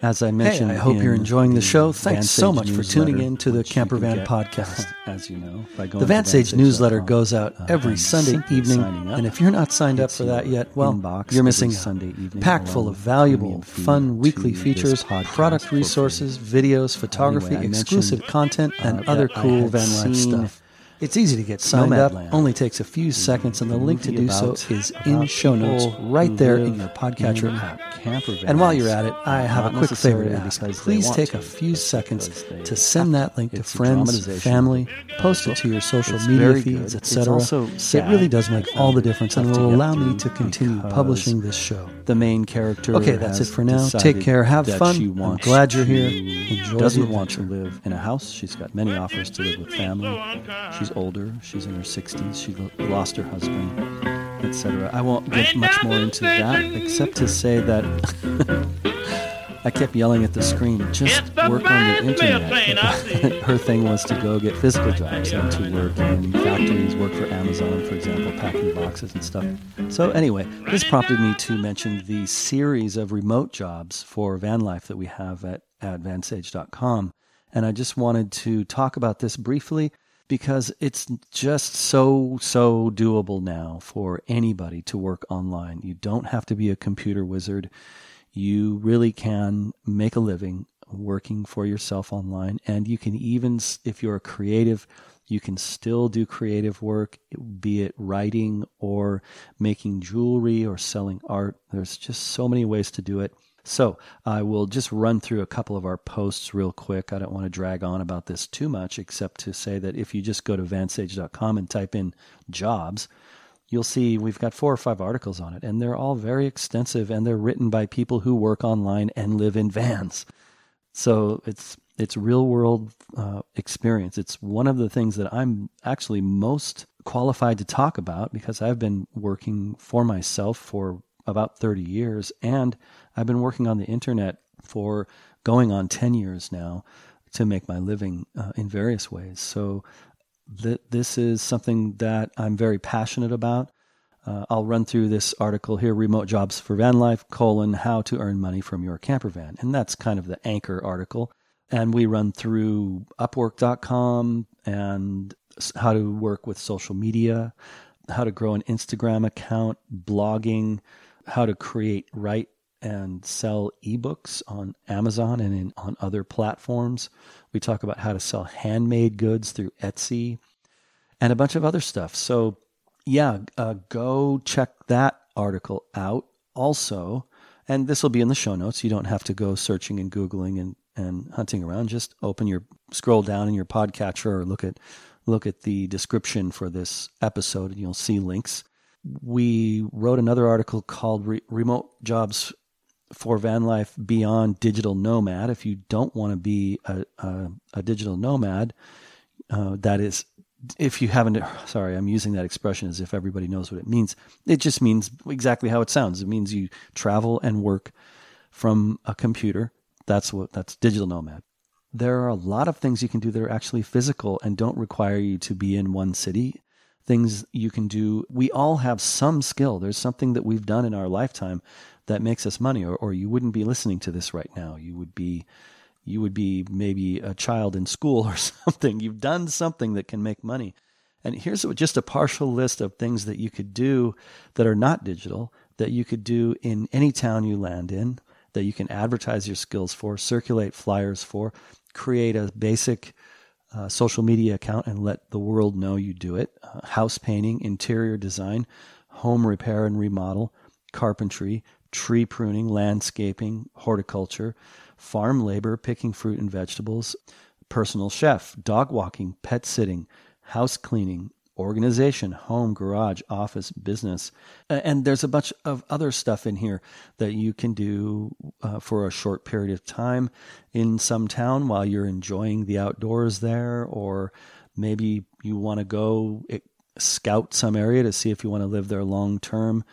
As I mentioned, Hey, I hope you're enjoying the show. Thanks so much for tuning in to the which you Camper Van podcast. As you know, by going The to Van newsletter goes out Uh, every Sunday evening, and if you're not signed up for that yet, well, you're missing. Sunday evening, Packed full of valuable, fun weekly features, product resources, videos, photography, exclusive content, and uh, other cool van life stuff. It's easy to get signed up. Nomadland. Only takes a few seconds, and the link to movie do so about- is in show notes right there in your podcatcher in app. And while you're at it, I have a quick favor to ask. Please take to, a few seconds to send that link to friends, dramatization family, post it to your social It's media feeds, etc. also It really does make all the difference and tough will allow me to continue publishing this show. The main character. Okay, that's it for now. Take care. Have fun. I'm glad you're here. Enjoy doesn't want to live in a house. She's got many offers to live with family. She's older. She's in her 60s. She lost her husband, etc. I won't get much more into that, except to say that I kept yelling at the screen, just work on the internet. train I see. Her thing was to go get physical jobs and to work in factories, work for Amazon, for example, packing boxes and stuff. So, anyway, this prompted me to mention the series of remote jobs for van life that we have at, vansage.com. And I just wanted to talk about this briefly because it's just so, so doable now for anybody to work online. You don't have to be a computer wizard. You really can make a living working for yourself online. And you can even if you're a creative you can still do creative work be it writing or making jewelry or selling art. There's just so many ways to do it so i will just run through a couple of our posts real quick i don't want to drag on about this too much except to say that if you just go to vansage.com and type in jobs you'll see we've got four or five articles on it, and they're all very extensive and they're written by people who work online and live in vans. So it's it's real world uh, experience. It's one of the things that I'm actually most qualified to talk about because I've been working for myself for about 30 years, and I've been working on the internet for going on 10 years now to make my living uh, in various ways. So th- this is something that I'm very passionate about. Uh, I'll run through this article here: "Remote Jobs for Van Life: colon How to Earn Money from Your Camper Van," and that's kind of the anchor article. And we run through Upwork.com and how to work with social media, how to grow an Instagram account, blogging, how to create, write, and sell ebooks on Amazon and in, on other platforms. We talk about how to sell handmade goods through Etsy and a bunch of other stuff. So, yeah, uh, go check that article out also. And this will be in the show notes. You don't have to go searching and Googling and, and hunting around. Just open your scroll down in your podcatcher or look at look at the description for this episode and you'll see links. We wrote another article called Re- Remote Jobs for Van Life Beyond Digital Nomad. If you don't want to be a, a, a digital nomad, uh, that is, if you haven't, sorry, I'm using that expression as if everybody knows what it means. It just means exactly how it sounds. It means you travel and work from a computer. That's what, that's digital nomad. There are a lot of things you can do that are actually physical and don't require you to be in one city. Things you can do. We all have some skill. There's something that we've done in our lifetime that makes us money, or, or you wouldn't be listening to this right now. You would be you would be maybe a child in school or something. You've done something that can make money. And here's just a partial list of things that you could do that are not digital, that you could do in any town you land in, that you can advertise your skills for, circulate flyers for, create a basic uh, social media account and let the world know you do it. Uh, house painting, interior design, home repair and remodel, carpentry, tree pruning, landscaping, horticulture, farm labor, picking fruit and vegetables, personal chef, dog walking, pet sitting, house cleaning, organization, home, garage, office, business. And there's a bunch of other stuff in here that you can do uh, for a short period of time in some town while you're enjoying the outdoors there, or maybe you want to go eh, scout some area to see if you want to live there long term.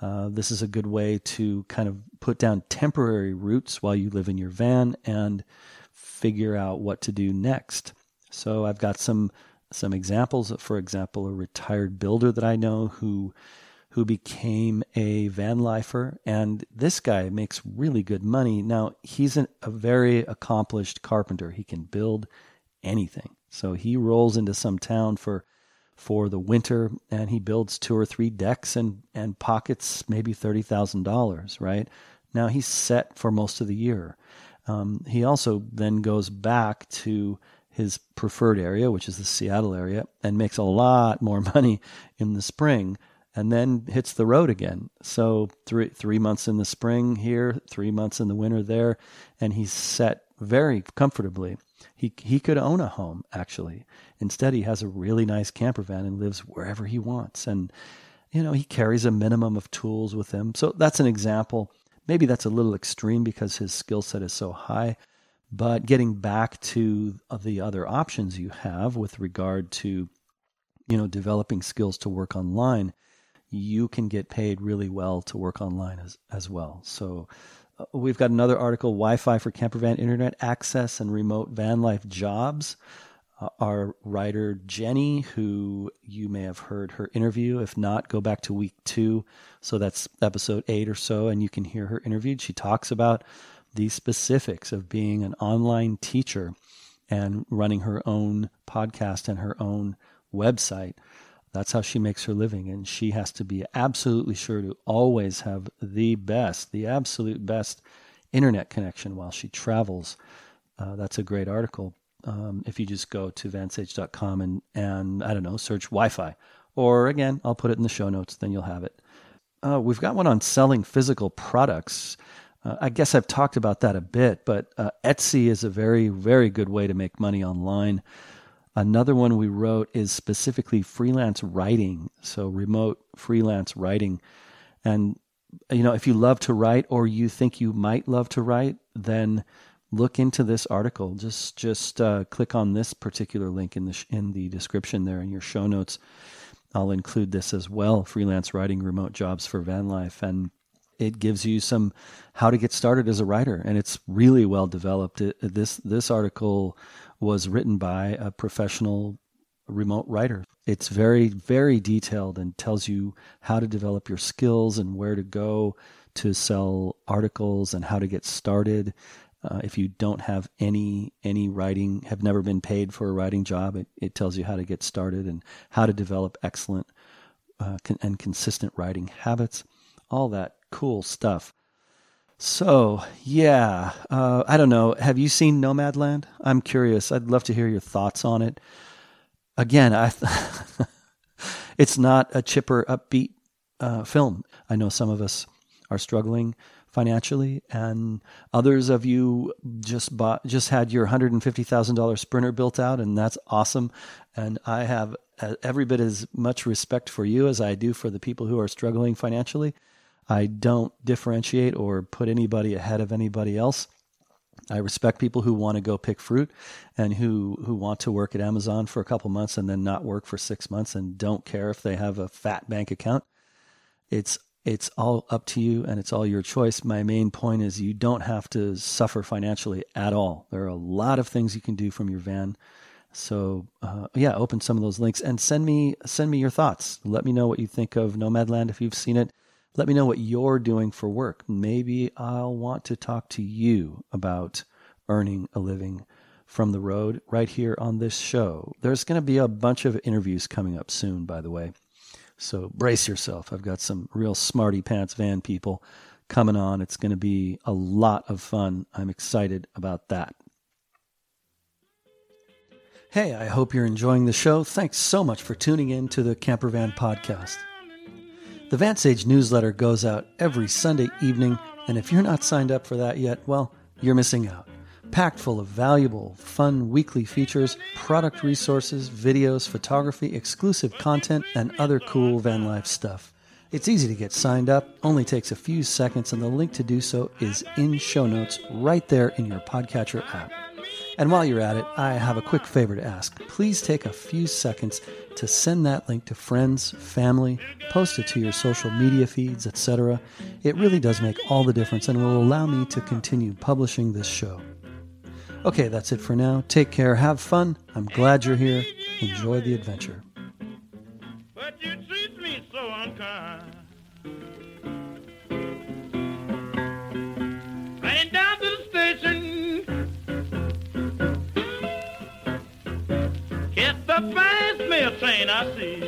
Uh, this is a good way to kind of put down temporary roots while you live in your van and figure out what to do next. So I've got some some examples. For example, a retired builder that I know who who became a van lifer. And this guy makes really good money. Now, he's an, a very accomplished carpenter. He can build anything. So he rolls into some town for for the winter and he builds two or three decks and, and pockets maybe $30,000, right? Now he's set for most of the year. Um, he also then goes back to his preferred area, which is the Seattle area, and makes a lot more money in the spring and then hits the road again. So three three months in the spring here, three months in the winter there, and he's set very comfortably. He he could own a home actually. Instead, he has a really nice camper van and lives wherever he wants. And you know, he carries a minimum of tools with him. So that's an example. Maybe that's a little extreme because his skill set is so high. But getting back to the other options you have with regard to, you know, developing skills to work online, you can get paid really well to work online as, as well. So uh, we've got another article, Wi-Fi for campervan internet access and remote van life jobs. Uh, our writer Jenny, who you may have heard her interview. If not, go back to week two. So that's episode eight or so, and you can hear her interviewed. She talks about the specifics of being an online teacher and running her own podcast and her own website. That's how she makes her living. And she has to be absolutely sure to always have the best, the absolute best internet connection while she travels. Uh, that's a great article. Um, if you just go to vansage.com and, and, I don't know, search Wi Fi. Or again, I'll put it in the show notes, then you'll have it. Uh, we've got one on selling physical products. Uh, I guess I've talked about that a bit, but uh, Etsy is a very, very good way to make money online. Another one we wrote is specifically freelance writing, so remote freelance writing. And, you know, if you love to write or you think you might love to write, then look into this article. Just just uh, click on this particular link in the sh- in the description there in your show notes. I'll include this as well: freelance writing, remote jobs for van life, and it gives you some how to get started as a writer, and it's really well developed. It, this this article was written by a professional remote writer. It's very very detailed and tells you how to develop your skills and where to go to sell articles and how to get started. Uh, if you don't have any any writing, have never been paid for a writing job, it, it tells you how to get started and how to develop excellent uh, con- and consistent writing habits. All that cool stuff. So, yeah, uh, I don't know. Have you seen Nomadland? I'm curious. I'd love to hear your thoughts on it. Again, I it's not a chipper, upbeat uh, film. I know some of us are struggling financially, and others of you just bought, just had your hundred and fifty thousand dollar Sprinter built out, and that's awesome. And I have uh, every bit as much respect for you as I do for the people who are struggling financially. I don't differentiate or put anybody ahead of anybody else. I respect people who want to go pick fruit and who, who want to work at Amazon for a couple months and then not work for six months and don't care if they have a fat bank account. It's it's all up to you and it's all your choice. My main point is you don't have to suffer financially at all. There are a lot of things you can do from your van. So uh, yeah, open some of those links and send me send me your thoughts. Let me know what you think of Nomadland if you've seen it. Let me know what you're doing for work. Maybe I'll want to talk to you about earning a living from the road right here on this show. There's going to be a bunch of interviews coming up soon, by the way. So brace yourself. I've got some real smarty pants van people coming on. It's going to be a lot of fun. I'm excited about that. Hey, I hope you're enjoying the show. Thanks so much for tuning in to the Campervan Podcast. The VanSage newsletter goes out every Sunday evening, and if you're not signed up for that yet, well, you're missing out. Packed full of valuable, fun weekly features, product resources, videos, photography, exclusive content, and other cool van life stuff. It's easy to get signed up, only takes a few seconds, and the link to do so is in show notes right there in your podcatcher app. And while you're at it, I have a quick favor to ask. Please take a few seconds to send that link to friends, family, post it to your social media feeds, etc. It really does make all the difference and will allow me to continue publishing this show. Okay, that's it for now. Take care, have fun. I'm glad you're here. Enjoy the adventure. But you treat me so unkind. I see.